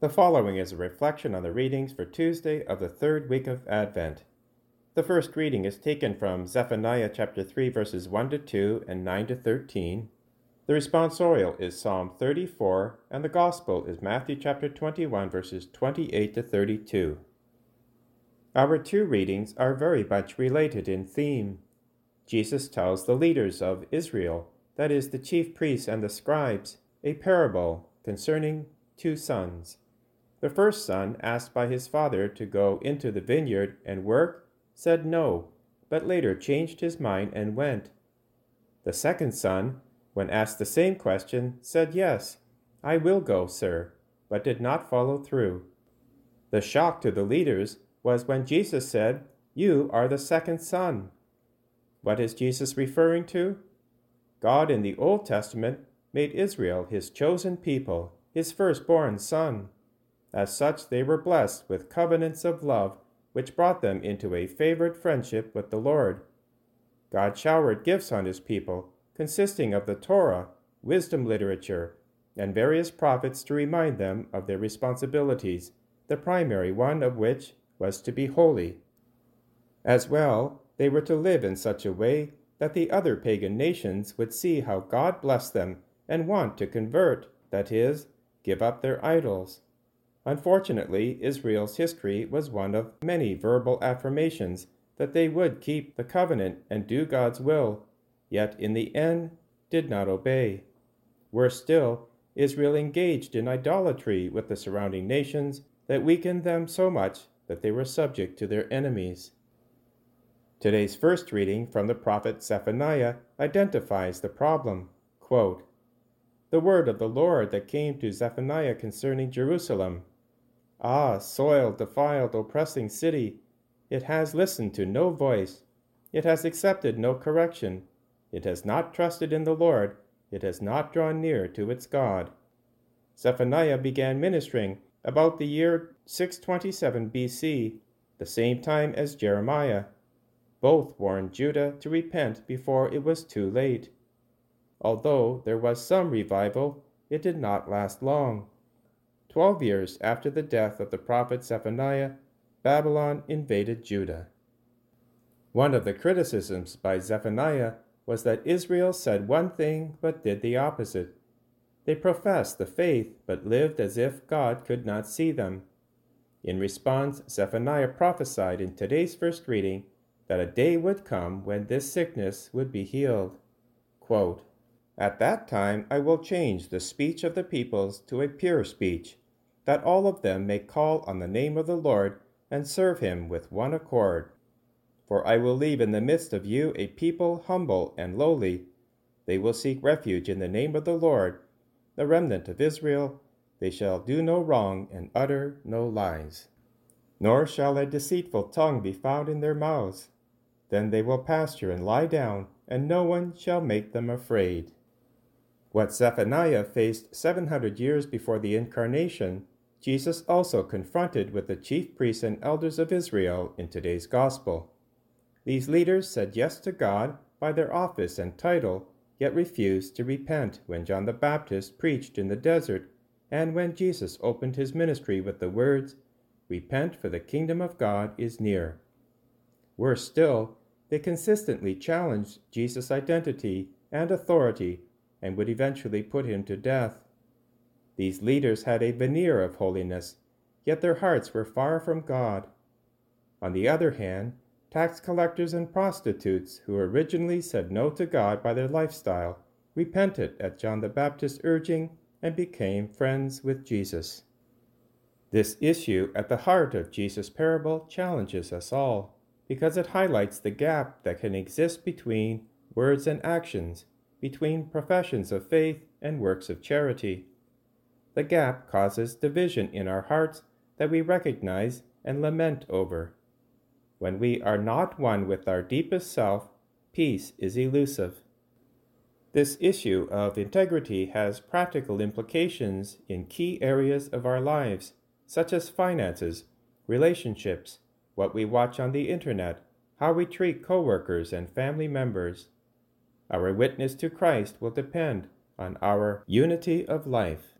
The following is a reflection on the readings for Tuesday of the third week of Advent. The first reading is taken from Zephaniah chapter 3 verses 1 to 2 and 9 to 13. The responsorial is Psalm 34 and the gospel is Matthew chapter 21 verses 28 to 32. Our two readings are very much related in theme. Jesus tells the leaders of Israel, that is the chief priests and the scribes, a parable concerning two sons. The first son, asked by his father to go into the vineyard and work, said no, but later changed his mind and went. The second son, when asked the same question, said yes, I will go, sir, but did not follow through. The shock to the leaders was when Jesus said, You are the second son. What is Jesus referring to? God in the Old Testament made Israel his chosen people, his firstborn son. As such, they were blessed with covenants of love, which brought them into a favored friendship with the Lord. God showered gifts on his people, consisting of the Torah, wisdom literature, and various prophets to remind them of their responsibilities, the primary one of which was to be holy. As well, they were to live in such a way that the other pagan nations would see how God blessed them and want to convert, that is, give up their idols. Unfortunately, Israel's history was one of many verbal affirmations that they would keep the covenant and do God's will, yet in the end did not obey. Worse still, Israel engaged in idolatry with the surrounding nations that weakened them so much that they were subject to their enemies. Today's first reading from the prophet Zephaniah identifies the problem. Quote, the word of the Lord that came to Zephaniah concerning Jerusalem. Ah, soiled, defiled, oppressing city, it has listened to no voice, it has accepted no correction, it has not trusted in the Lord, it has not drawn near to its God. Zephaniah began ministering about the year 627 BC, the same time as Jeremiah. Both warned Judah to repent before it was too late. Although there was some revival, it did not last long. Twelve years after the death of the prophet Zephaniah, Babylon invaded Judah. One of the criticisms by Zephaniah was that Israel said one thing but did the opposite. They professed the faith but lived as if God could not see them. In response, Zephaniah prophesied in today's first reading that a day would come when this sickness would be healed. Quote, At that time I will change the speech of the peoples to a pure speech, that all of them may call on the name of the Lord and serve him with one accord. For I will leave in the midst of you a people humble and lowly. They will seek refuge in the name of the Lord the remnant of Israel, they shall do no wrong and utter no lies. Nor shall a deceitful tongue be found in their mouths. Then they will pasture and lie down, and no one shall make them afraid. What Zephaniah faced 700 years before the incarnation, Jesus also confronted with the chief priests and elders of Israel in today's gospel. These leaders said yes to God by their office and title yet refused to repent when John the Baptist preached in the desert and when Jesus opened his ministry with the words, Repent, for the kingdom of God is near. Worse still, they consistently challenged Jesus' identity and authority and would eventually put him to death. These leaders had a veneer of holiness, yet their hearts were far from God. On the other hand, Tax collectors and prostitutes who originally said no to God by their lifestyle repented at John the Baptist's urging and became friends with Jesus. This issue at the heart of Jesus' parable challenges us all because it highlights the gap that can exist between words and actions, between professions of faith and works of charity. The gap causes division in our hearts that we recognize and lament over. When we are not one with our deepest self, peace is elusive. This issue of integrity has practical implications in key areas of our lives, such as finances, relationships, what we watch on the internet, how we treat coworkers and family members. Our witness to Christ will depend on our unity of life.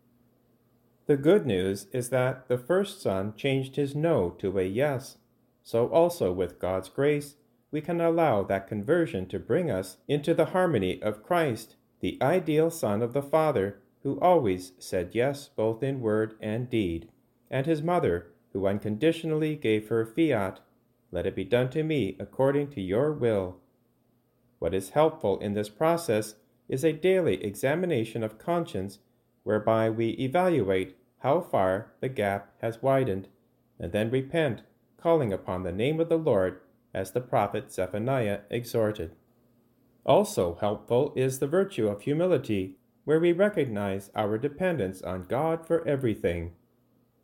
The good news is that the first son changed his no to a yes. So also with God's grace, we can allow that conversion to bring us into the harmony of Christ, the ideal Son of the Father, who always said yes both in word and deed, and his mother, who unconditionally gave her fiat, Let it be done to me according to your will. What is helpful in this process is a daily examination of conscience whereby we evaluate how far the gap has widened, and then repent, calling upon the name of the Lord as the prophet Zephaniah exhorted. Also helpful is the virtue of humility, where we recognize our dependence on God for everything.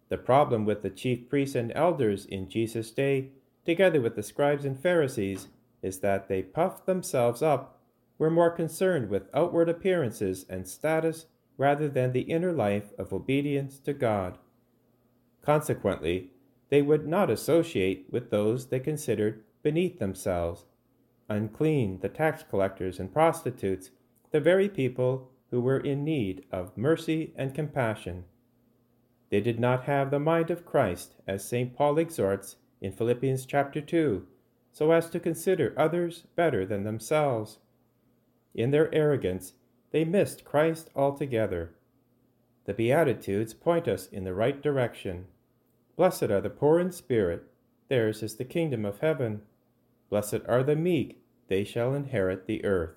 The problem with the chief priests and elders in Jesus' day, together with the scribes and Pharisees, is that they puffed themselves up, were more concerned with outward appearances and status rather than the inner life of obedience to God. Consequently, they would not associate with those they considered beneath themselves, unclean, the tax collectors and prostitutes, the very people who were in need of mercy and compassion. They did not have the mind of Christ, as St. Paul exhorts in Philippians chapter 2, so as to consider others better than themselves. In their arrogance, they missed Christ altogether. The Beatitudes point us in the right direction. Blessed are the poor in spirit, theirs is the kingdom of heaven. Blessed are the meek, they shall inherit the earth.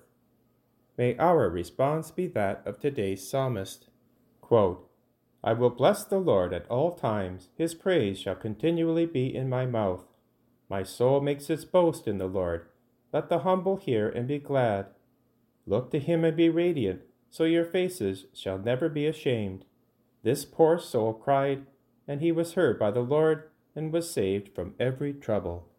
May our response be that of today's psalmist. Quote, I will bless the Lord at all times, his praise shall continually be in my mouth. My soul makes its boast in the Lord. Let the humble hear and be glad. Look to him and be radiant, so your faces shall never be ashamed. This poor soul cried, and he was heard by the Lord and was saved from every trouble.